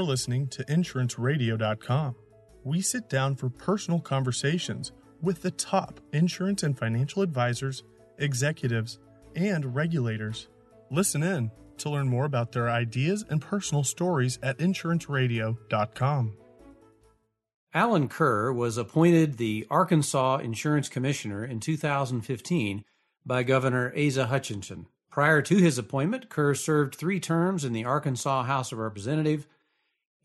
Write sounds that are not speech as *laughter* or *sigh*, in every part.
for listening to InsuranceRadio.com. We sit down for personal conversations with the top insurance and financial advisors, executives, and regulators. Listen in to learn more about their ideas and personal stories at InsuranceRadio.com. Alan Kerr was appointed the Arkansas Insurance Commissioner in 2015 by Governor Asa Hutchinson. Prior to his appointment, Kerr served three terms in the Arkansas House of Representatives.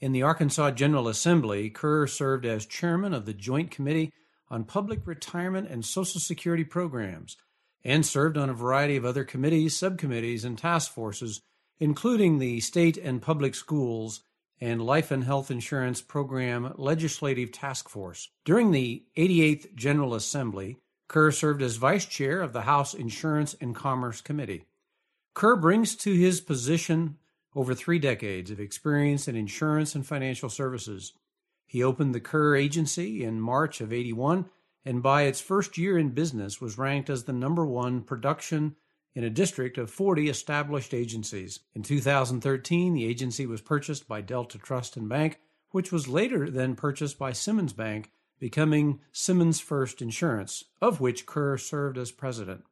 In the Arkansas General Assembly, Kerr served as chairman of the Joint Committee on Public Retirement and Social Security Programs and served on a variety of other committees, subcommittees, and task forces, including the State and Public Schools and Life and Health Insurance Program Legislative Task Force. During the 88th General Assembly, Kerr served as vice chair of the House Insurance and Commerce Committee. Kerr brings to his position over three decades of experience in insurance and financial services. He opened the Kerr Agency in March of 81 and by its first year in business was ranked as the number one production in a district of 40 established agencies. In 2013, the agency was purchased by Delta Trust and Bank, which was later then purchased by Simmons Bank, becoming Simmons First Insurance, of which Kerr served as president.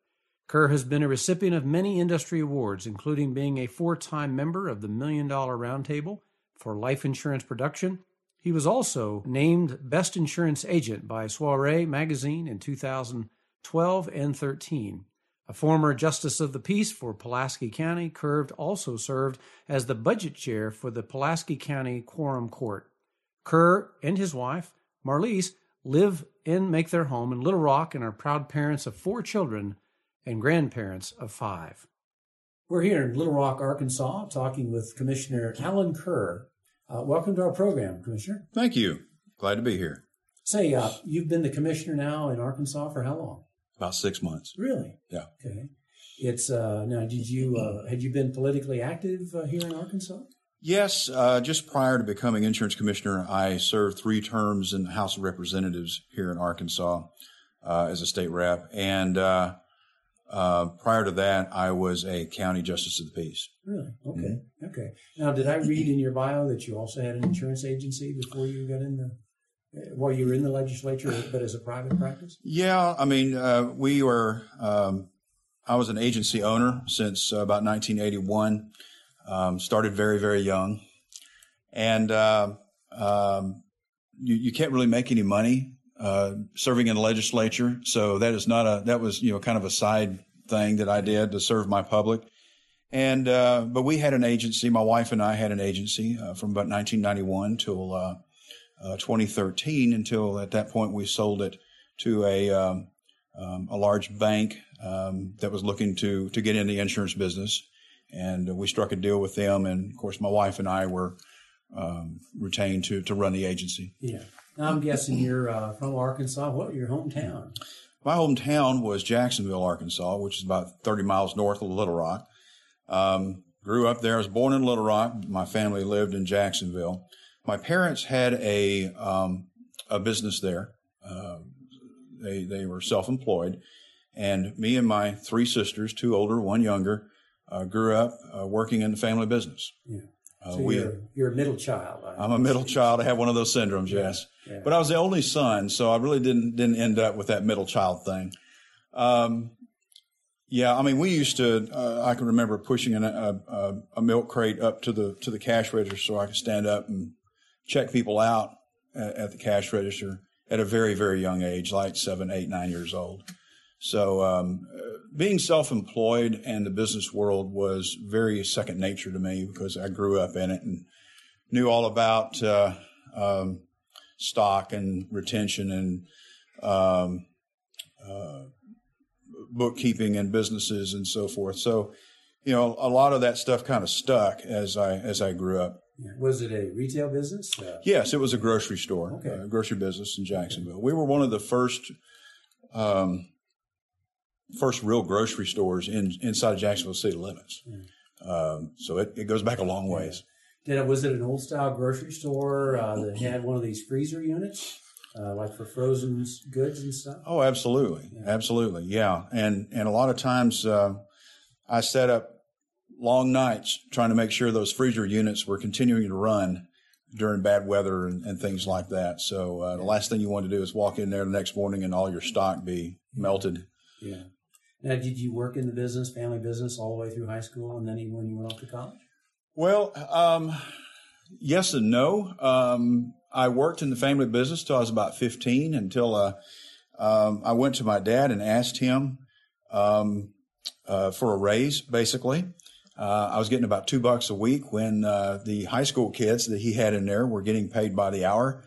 Kerr has been a recipient of many industry awards, including being a four time member of the Million Dollar Roundtable for life insurance production. He was also named Best Insurance Agent by Soiree magazine in 2012 and 13. A former Justice of the Peace for Pulaski County, Kerr also served as the budget chair for the Pulaski County Quorum Court. Kerr and his wife, Marlise, live and make their home in Little Rock and are proud parents of four children and grandparents of five. We're here in Little Rock, Arkansas, talking with Commissioner Alan Kerr. Uh, welcome to our program, Commissioner. Thank you. Glad to be here. Say, uh, you've been the commissioner now in Arkansas for how long? About six months. Really? Yeah. Okay. It's uh, now. Did you uh, had you been politically active uh, here in Arkansas? Yes. Uh, just prior to becoming insurance commissioner, I served three terms in the House of Representatives here in Arkansas uh, as a state rep, and uh, prior to that, I was a county justice of the peace. Really? Okay. Mm-hmm. Okay. Now, did I read in your bio that you also had an insurance agency before you got in the while you were in the legislature, but as a private practice? Yeah, I mean, uh, we were. Um, I was an agency owner since uh, about 1981. Um, started very, very young, and uh, um, you, you, can't really make any money uh, serving in the legislature. So that is not a that was you know kind of a side thing that I did to serve my public. And uh, but we had an agency. My wife and I had an agency uh, from about 1991 till uh, 2013 until at that point we sold it to a um, um, a large bank um, that was looking to to get in the insurance business, and we struck a deal with them. And of course, my wife and I were um, retained to to run the agency. Yeah. Now I'm guessing you're uh, from Arkansas. What your hometown? My hometown was Jacksonville, Arkansas, which is about 30 miles north of Little Rock. Um, grew up there. I was born in Little Rock. My family lived in Jacksonville my parents had a um, a business there. Uh, they they were self employed, and me and my three sisters, two older, one younger, uh, grew up uh, working in the family business. Yeah. Uh, so we, you're, you're, a middle child. I am a middle child. I have one of those syndromes, yeah. yes. Yeah. But I was the only son, so I really didn't didn't end up with that middle child thing. Um, yeah, I mean, we used to. Uh, I can remember pushing an, a, a, a, milk crate up to the to the cash register so I could stand up and check people out at, at, the cash register at a very, very young age, like seven, eight, nine years old. So, um, being self-employed and the business world was very second nature to me because I grew up in it and knew all about uh, um, stock and retention and um, uh, bookkeeping and businesses and so forth. So, you know, a lot of that stuff kind of stuck as I as I grew up. Was it a retail business? Uh, yes, it was a grocery store, okay. Uh, grocery business in Jacksonville. We were one of the first, um, first real grocery stores in inside of Jacksonville city limits. Yeah. Um, so it, it goes back a long ways. Did it, was it an old style grocery store uh, that had one of these freezer units? Uh, like for frozen goods and stuff? Oh, absolutely, yeah. absolutely, yeah. And and a lot of times uh, I set up long nights trying to make sure those freezer units were continuing to run during bad weather and, and things like that. So uh, the last thing you want to do is walk in there the next morning and all your stock be melted. Yeah. Now, did you work in the business, family business, all the way through high school, and then even when you went off to college? Well, um, yes and no. Um, I worked in the family business till I was about 15 until uh, um, I went to my dad and asked him um, uh, for a raise, basically. Uh, I was getting about two bucks a week when uh, the high school kids that he had in there were getting paid by the hour,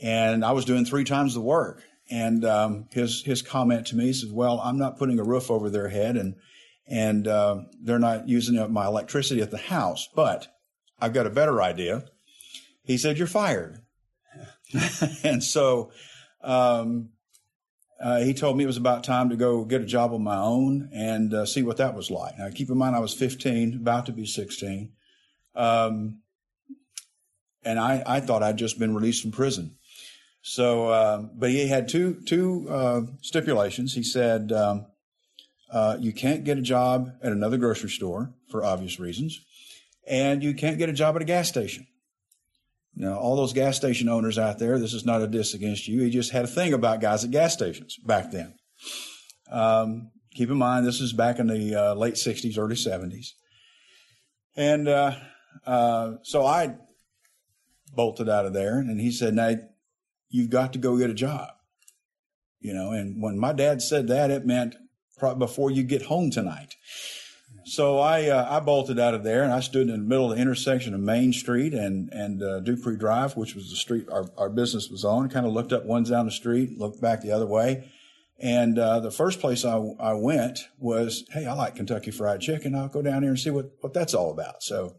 and I was doing three times the work. And um, his his comment to me says, "Well, I'm not putting a roof over their head, and and uh, they're not using up my electricity at the house, but I've got a better idea." He said, "You're fired." *laughs* and so um, uh, he told me it was about time to go get a job on my own and uh, see what that was like. Now, keep in mind, I was 15, about to be 16. Um, and I, I thought I'd just been released from prison. So, uh, but he had two, two uh, stipulations. He said, um, uh, you can't get a job at another grocery store for obvious reasons, and you can't get a job at a gas station. Now, all those gas station owners out there, this is not a diss against you. He just had a thing about guys at gas stations back then. Um, keep in mind, this is back in the uh, late 60s, early 70s. And uh, uh, so I bolted out of there, and he said, Now, you've got to go get a job. You know, and when my dad said that, it meant before you get home tonight. So I uh, I bolted out of there and I stood in the middle of the intersection of Main Street and and uh, Dupree Drive, which was the street our, our business was on. Kind of looked up one down the street, looked back the other way, and uh, the first place I I went was, hey, I like Kentucky Fried Chicken. I'll go down here and see what what that's all about. So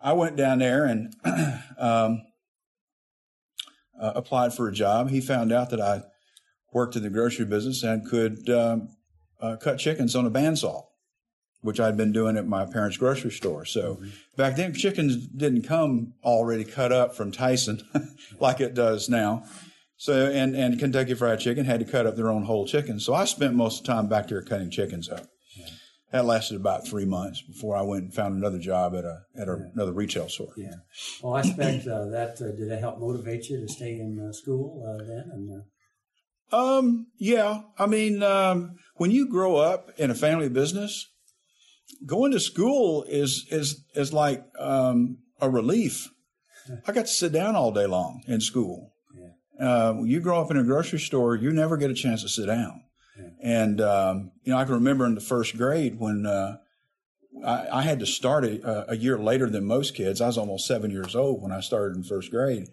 I went down there and *clears throat* um, uh, applied for a job. He found out that I worked in the grocery business and could um, uh, cut chickens on a bandsaw which I'd been doing at my parents' grocery store. So mm-hmm. back then, chickens didn't come already cut up from Tyson *laughs* like it does now. So, and, and Kentucky Fried Chicken had to cut up their own whole chicken. So I spent most of the time back there cutting chickens up. That lasted about three months before I went and found another job at a at a, yeah. another retail store. Yeah. Well, I expect uh, that uh, did that help motivate you to stay in uh, school uh, then? And, uh? um, yeah. I mean, um, when you grow up in a family business, going to school is is is like um, a relief. I got to sit down all day long in school. Yeah. Uh, you grow up in a grocery store, you never get a chance to sit down. Yeah. And um, you know, I can remember in the first grade when uh, I, I, had to start a, a, year later than most kids. I was almost seven years old when I started in first grade.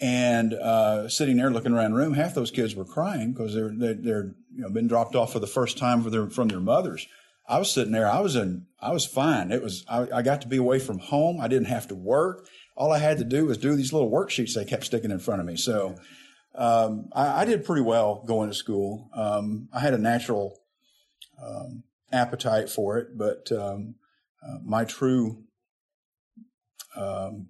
And uh, sitting there looking around the room, half those kids were crying because they're they're, they're you know been dropped off for the first time their, from their mothers. I was sitting there. I was in. I was fine. It was. I, I, got to be away from home. I didn't have to work. All I had to do was do these little worksheets they kept sticking in front of me. So um, I, I, did pretty well going to school. Um, I had a natural um, appetite for it, but um, uh, my true um,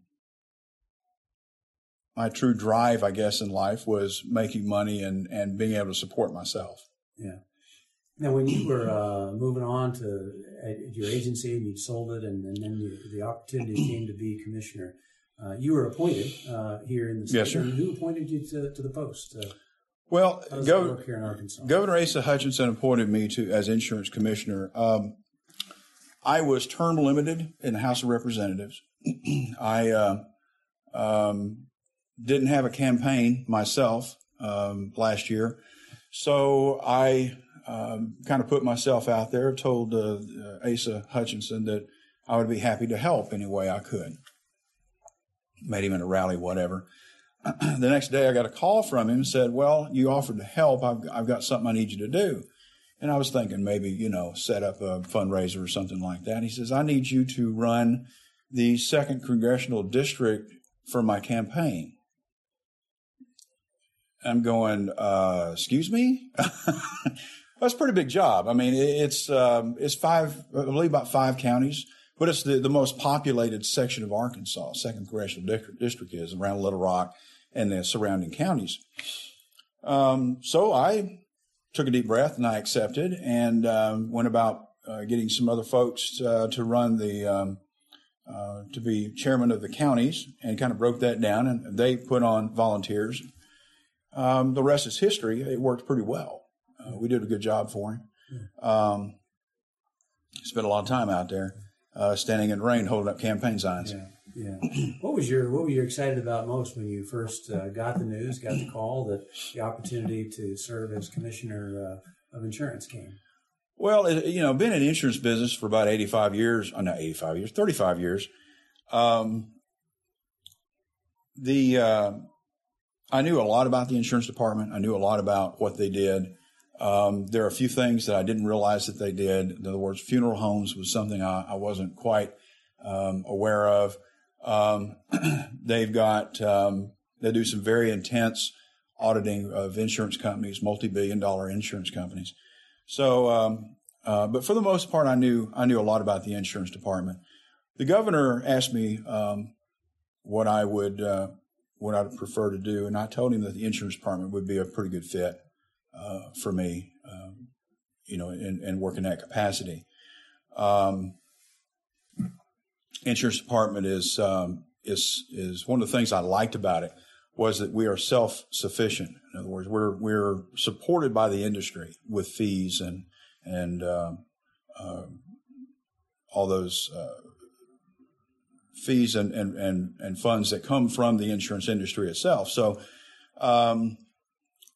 my true drive, I guess, in life was making money and and being able to support myself. Yeah. Now, when you were uh, moving on to your agency and you sold it, and, and then the opportunity came to be commissioner, uh, you were appointed uh, here in the state. Yes, sir. who appointed you to, to the post? Uh, well, Gov- Governor Asa Hutchinson appointed me to as insurance commissioner. Um, I was term limited in the House of Representatives. *clears throat* I uh, um, didn't have a campaign myself um, last year, so I um, kind of put myself out there, told uh, Asa Hutchinson that I would be happy to help any way I could. Made him in a rally, whatever. *clears throat* the next day, I got a call from him and said, Well, you offered to help. I've, I've got something I need you to do. And I was thinking maybe, you know, set up a fundraiser or something like that. He says, I need you to run the second congressional district for my campaign. I'm going, uh, excuse me? *laughs* That's a pretty big job. I mean, it's um, it's five, I believe, about five counties, but it's the, the most populated section of Arkansas. Second congressional district, is around Little Rock and the surrounding counties. Um, so I took a deep breath and I accepted and um, went about uh, getting some other folks uh, to run the um, uh, to be chairman of the counties and kind of broke that down, and they put on volunteers. Um, the rest is history. It worked pretty well. Uh, we did a good job for him. Um, spent a lot of time out there, uh, standing in the rain, holding up campaign signs. Yeah. Yeah. What was your What were you excited about most when you first uh, got the news, got the call that the opportunity to serve as commissioner uh, of insurance came? Well, it, you know, been in the insurance business for about 85 years, oh, not 85 years, 35 years. Um, the, uh, I knew a lot about the insurance department. I knew a lot about what they did. Um, there are a few things that I didn't realize that they did. In other words, funeral homes was something I, I wasn't quite um, aware of. Um, *clears throat* they've got um, they do some very intense auditing of insurance companies, multi-billion dollar insurance companies. So, um, uh, but for the most part, I knew I knew a lot about the insurance department. The governor asked me um, what I would uh, what I'd prefer to do, and I told him that the insurance department would be a pretty good fit uh, for me, um, you know, and, and work in that capacity. Um, insurance department is um, is is one of the things I liked about it was that we are self sufficient. In other words, we're we're supported by the industry with fees and and uh, uh, all those uh, fees and, and and and funds that come from the insurance industry itself. So. Um,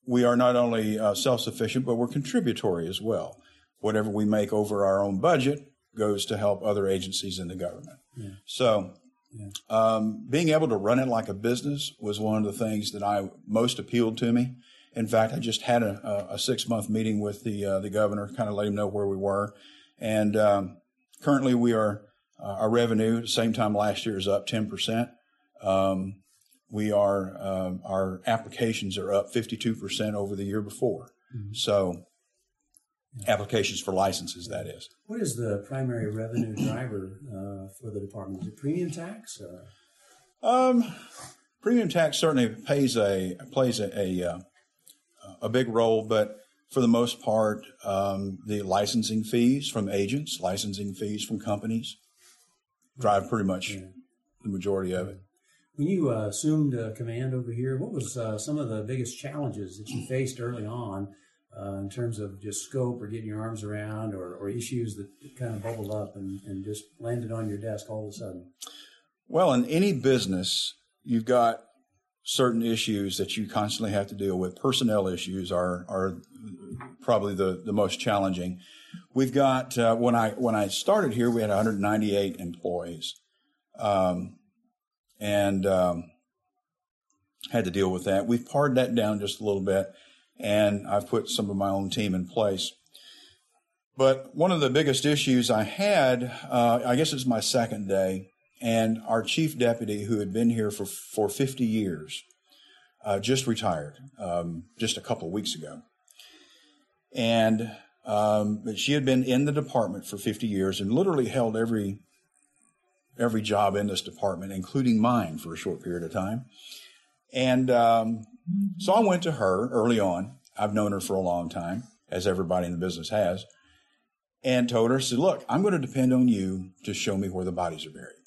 we are not only uh, self sufficient, but we're contributory as well. Whatever we make over our own budget goes to help other agencies in the government. Yeah. So, yeah. Um, being able to run it like a business was one of the things that I most appealed to me. In fact, I just had a, a six month meeting with the uh, the governor, kind of let him know where we were, and um, currently we are uh, our revenue. Same time last year is up ten percent. Um, we are um, our applications are up 52% over the year before. Mm-hmm. So applications for licenses, that is. What is the primary revenue driver uh, for the department? Is it premium tax? Um, premium tax certainly pays a plays a a, uh, a big role, but for the most part, um, the licensing fees from agents, licensing fees from companies, drive pretty much yeah. the majority of it. When you uh, assumed uh, command over here, what was uh, some of the biggest challenges that you faced early on uh, in terms of just scope or getting your arms around or, or issues that kind of bubbled up and, and just landed on your desk all of a sudden? Well, in any business, you've got certain issues that you constantly have to deal with. Personnel issues are are probably the, the most challenging. We've got uh, when I when I started here, we had 198 employees. Um, and um, had to deal with that. We've pared that down just a little bit, and I've put some of my own team in place. But one of the biggest issues I had, uh, I guess it's my second day, and our chief deputy, who had been here for, for 50 years, uh, just retired um, just a couple weeks ago. And um, she had been in the department for 50 years and literally held every every job in this department, including mine, for a short period of time. And um, so I went to her early on. I've known her for a long time, as everybody in the business has, and told her, said, Look, I'm going to depend on you to show me where the bodies are buried,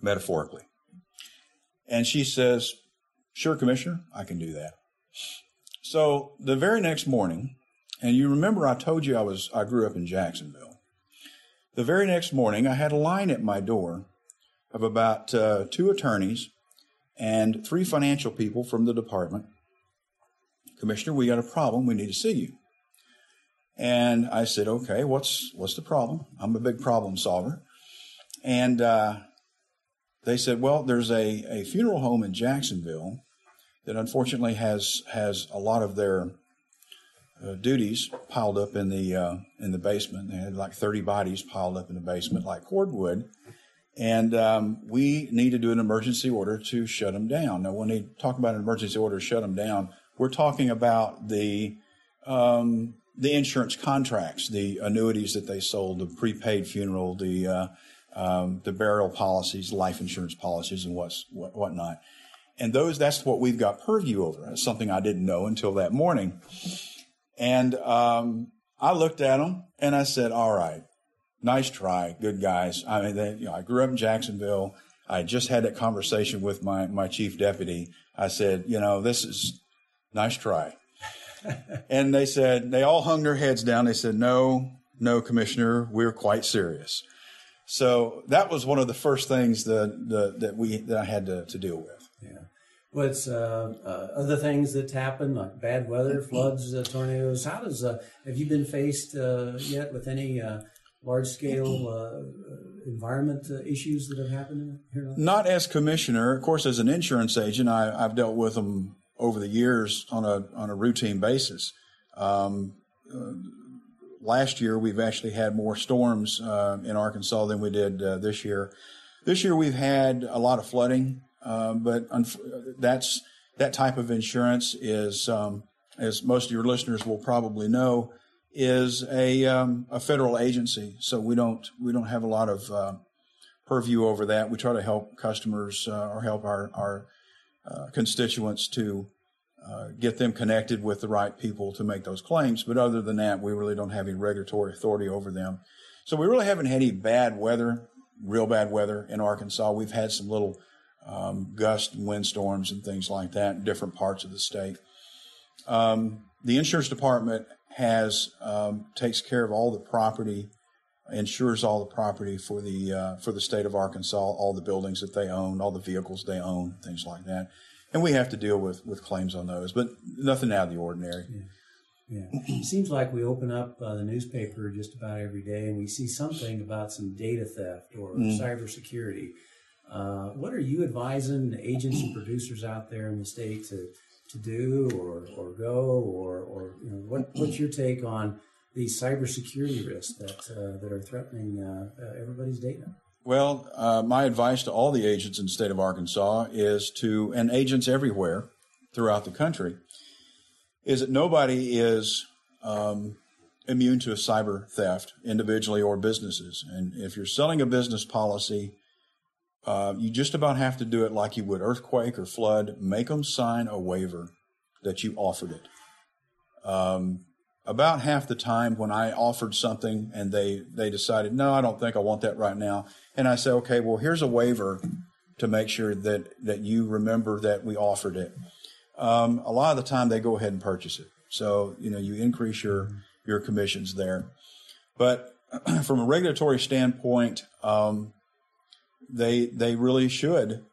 metaphorically. And she says, Sure, Commissioner, I can do that. So the very next morning, and you remember I told you I was I grew up in Jacksonville. The very next morning, I had a line at my door of about uh, two attorneys and three financial people from the department. Commissioner, we got a problem. We need to see you. And I said, okay, what's what's the problem? I'm a big problem solver. And uh, they said, well, there's a, a funeral home in Jacksonville that unfortunately has has a lot of their uh, duties piled up in the uh, in the basement. They had like 30 bodies piled up in the basement, like cordwood. And um, we need to do an emergency order to shut them down. Now, when they talk about an emergency order to shut them down, we're talking about the um, the insurance contracts, the annuities that they sold, the prepaid funeral, the uh, um, the burial policies, life insurance policies, and what's what, whatnot. And those, that's what we've got purview over. It's something I didn't know until that morning. And um, I looked at them and I said, all right, nice try, good guys. I mean, they, you know, I grew up in Jacksonville. I just had that conversation with my, my chief deputy. I said, you know, this is nice try. *laughs* and they said, they all hung their heads down. They said, no, no, commissioner, we're quite serious. So that was one of the first things that, that, that we, that I had to, to deal with. Yeah. What's uh, uh, other things that happen, like bad weather, floods, uh, tornadoes? How does, uh, have you been faced uh, yet with any uh, large scale environment issues that have happened here? Not as commissioner. Of course, as an insurance agent, I, have dealt with them over the years on a, on a routine basis. Um, last year we've actually had more storms uh, in Arkansas than we did uh, this year. This year we've had a lot of flooding, uh, but that's that type of insurance is, um, as most of your listeners will probably know, is a um, a federal agency. So we don't we don't have a lot of uh, purview over that. We try to help customers uh, or help our our uh, constituents to uh, get them connected with the right people to make those claims. But other than that, we really don't have any regulatory authority over them. So we really haven't had any bad weather, real bad weather in Arkansas. We've had some little um, gust and windstorms and things like that in different parts of the state. Um, the insurance department has um, takes care of all the property, insures all the property for the uh, for the state of Arkansas, all the buildings that they own, all the vehicles they own, things like that and we have to deal with with claims on those, but nothing out of the ordinary. Yeah. Yeah, it seems like we open up uh, the newspaper just about every day and we see something about some data theft or mm. cybersecurity. Uh, what are you advising agents and producers out there in the state to to do or, or go or or you know, what what's your take on these cybersecurity risks that uh, that are threatening uh, uh, everybody's data? Well, uh, my advice to all the agents in the state of Arkansas is to, and agents everywhere throughout the country, is that nobody is um, immune to a cyber theft, individually or businesses. And if you're selling a business policy, uh, you just about have to do it like you would earthquake or flood. Make them sign a waiver that you offered it. Um, about half the time when I offered something and they, they decided, no, I don't think I want that right now, and I say, okay, well, here's a waiver to make sure that, that you remember that we offered it. Um, a lot of the time they go ahead and purchase it. So, you know, you increase your, your commissions there. But *clears throat* from a regulatory standpoint, um, they, they really should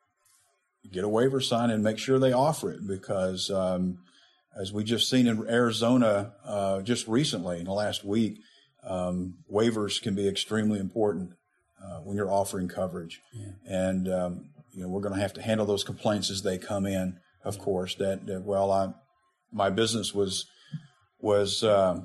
get a waiver signed and make sure they offer it because, um, as we just seen in Arizona, uh, just recently in the last week, um, waivers can be extremely important uh, when you're offering coverage. Yeah. And um, you know we're going to have to handle those complaints as they come in. Of course, that, that well, I my business was was uh,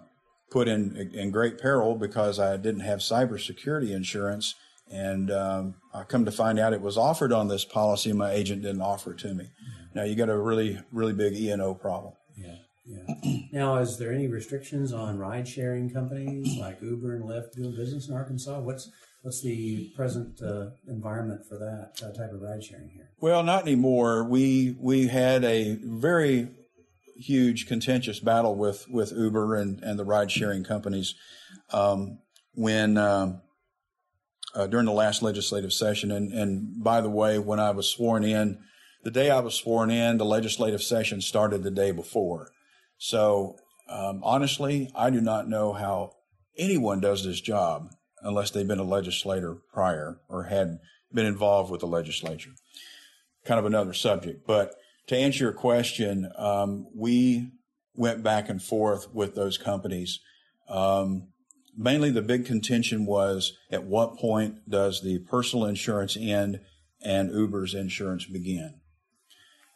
put in in great peril because I didn't have cybersecurity insurance, and um, I come to find out it was offered on this policy. My agent didn't offer it to me. Yeah. Now you got a really really big E and O problem. Yeah. Yeah. *clears throat* now, is there any restrictions on ride sharing companies *clears throat* like Uber and Lyft doing business in Arkansas? What's what's the present uh, environment for that uh, type of ride sharing here? Well, not anymore. We we had a very huge contentious battle with with Uber and and the ride sharing companies um, when. Um, uh, during the last legislative session, and, and by the way, when I was sworn in, the day I was sworn in, the legislative session started the day before. So um, honestly, I do not know how anyone does this job unless they've been a legislator prior or had been involved with the legislature. Kind of another subject. But to answer your question, um, we went back and forth with those companies. Um, mainly the big contention was at what point does the personal insurance end and Uber's insurance begin?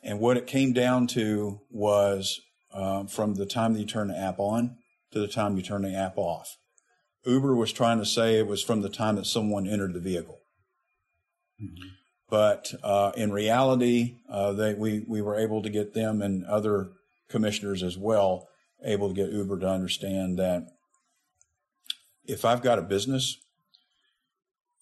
And what it came down to was uh, from the time that you turn the app on to the time you turn the app off. Uber was trying to say it was from the time that someone entered the vehicle. Mm-hmm. But uh, in reality, uh, they, we, we were able to get them and other commissioners as well able to get Uber to understand that if I've got a business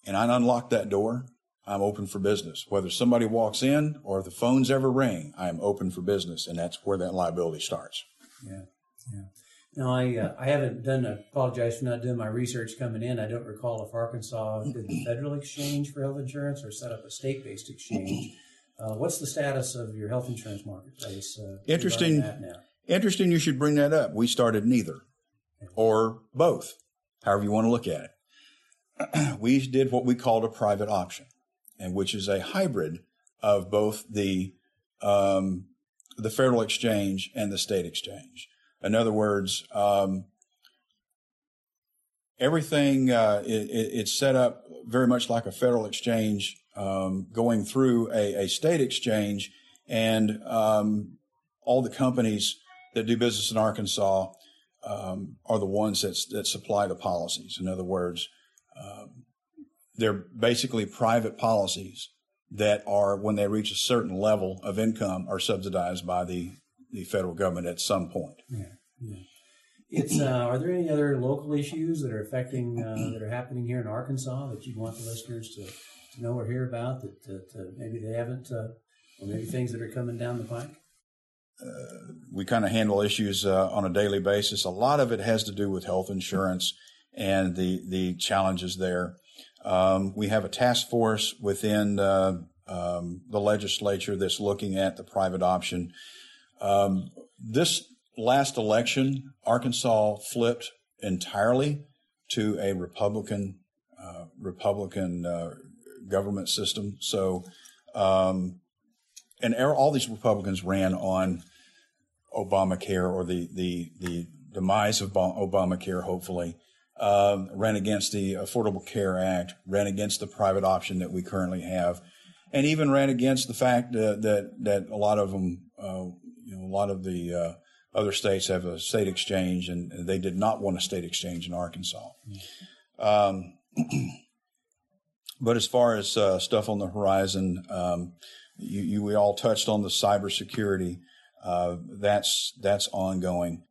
and I unlock that door, I'm open for business. Whether somebody walks in or the phones ever ring, I am open for business, and that's where that liability starts. Yeah, yeah. No, I uh, I haven't done. I apologize for not doing my research coming in. I don't recall if Arkansas did the federal exchange for health insurance or set up a state-based exchange. Uh, what's the status of your health insurance marketplace? Uh, Interesting. Interesting. You should bring that up. We started neither, or both, however you want to look at it. *clears throat* we did what we called a private option, and which is a hybrid of both the um, the federal exchange and the state exchange. In other words, um, everything uh, it, it's set up very much like a federal exchange um, going through a, a, state exchange, and um, all the companies that do business in Arkansas um, are the ones that, that supply the policies. In other words, um, they're basically private policies that are, when they reach a certain level of income, are subsidized by the, the federal government at some point. Yeah, yeah. It's, uh, are there any other local issues that are affecting, uh, that are happening here in Arkansas that you want the listeners to, to know or hear about that, that maybe they haven't, uh, or maybe things that are coming down the pike? We kind of handle issues uh, on a daily basis. A lot of it has to do with health insurance and the the challenges there. Um, we have a task force within uh, um, the legislature that's looking at the private option. Um, this last election, Arkansas flipped entirely to a Republican uh, Republican uh, government system. So, um, and all these Republicans ran on Obamacare or the the the demise of Obamacare, hopefully um, ran against the Affordable Care Act, ran against the private option that we currently have, and even ran against the fact that that, that a lot of them, uh, you know, a lot of the uh, other states have a state exchange, and they did not want a state exchange in Arkansas. Um, *clears throat* but as far as uh, stuff on the horizon, um, you, you, we all touched on the cybersecurity. Uh, that's that's ongoing.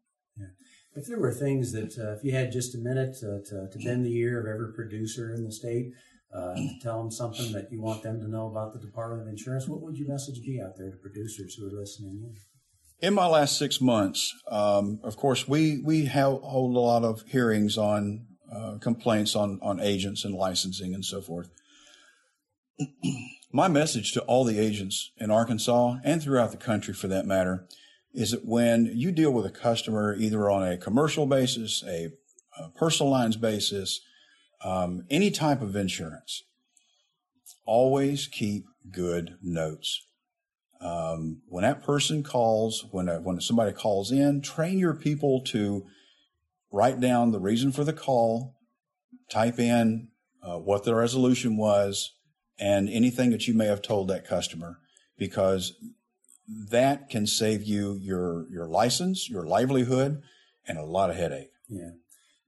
If there were things that, uh, if you had just a minute to, to, to, bend the ear of every producer in the state, uh, to tell them something that you want them to know about the Department of Insurance, what would your message be out there to producers who are listening in? In my last six months, um, of course, we we have, hold a lot of hearings on uh, complaints on on agents and licensing and so forth. My message to all the agents in Arkansas and throughout the country, for that matter, is that when you deal with a customer either on a commercial basis, a, a personal lines basis, um, any type of insurance, always keep good notes. Um, when that person calls, when a, when somebody calls in, train your people to write down the reason for the call, type in uh, what the resolution was, and anything that you may have told that customer, because that can save you your your license, your livelihood, and a lot of headache. Yeah.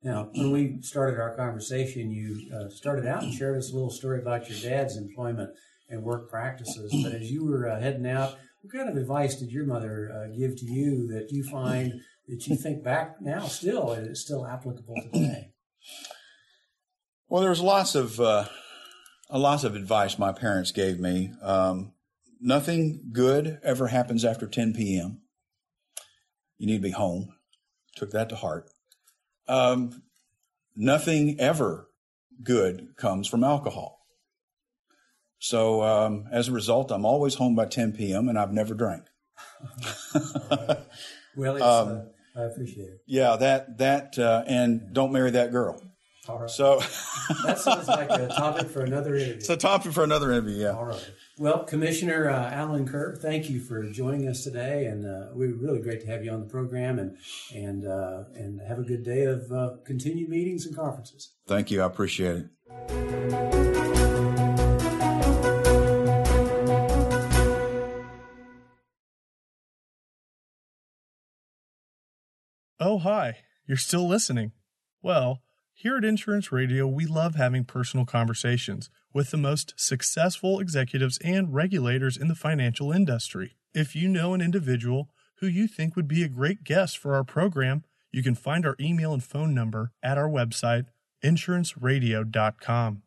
Now, when we started our conversation, you uh, started out and shared us a little story about your dad's employment and work practices. But as you were uh, heading out, what kind of advice did your mother uh, give to you that you find that you think back now still and it's still applicable today? Well, there's lots of uh, lots of advice my parents gave me. Um, nothing good ever happens after 10 p.m. You need to be home. Took that to heart. Um, nothing ever good comes from alcohol. So um, as a result, I'm always home by 10 p.m. and I've never drank. *laughs* well, um, uh, I appreciate it. Yeah, that that uh, and don't marry that girl. All right. So *laughs* that sounds like a topic for another interview. It's a topic for another interview. Yeah. All right. Well, Commissioner uh, Alan Kerr, thank you for joining us today, and uh, we're really great to have you on the program, and and uh, and have a good day of uh, continued meetings and conferences. Thank you, I appreciate it. Oh, hi! You're still listening. Well. Here at Insurance Radio, we love having personal conversations with the most successful executives and regulators in the financial industry. If you know an individual who you think would be a great guest for our program, you can find our email and phone number at our website, insuranceradio.com.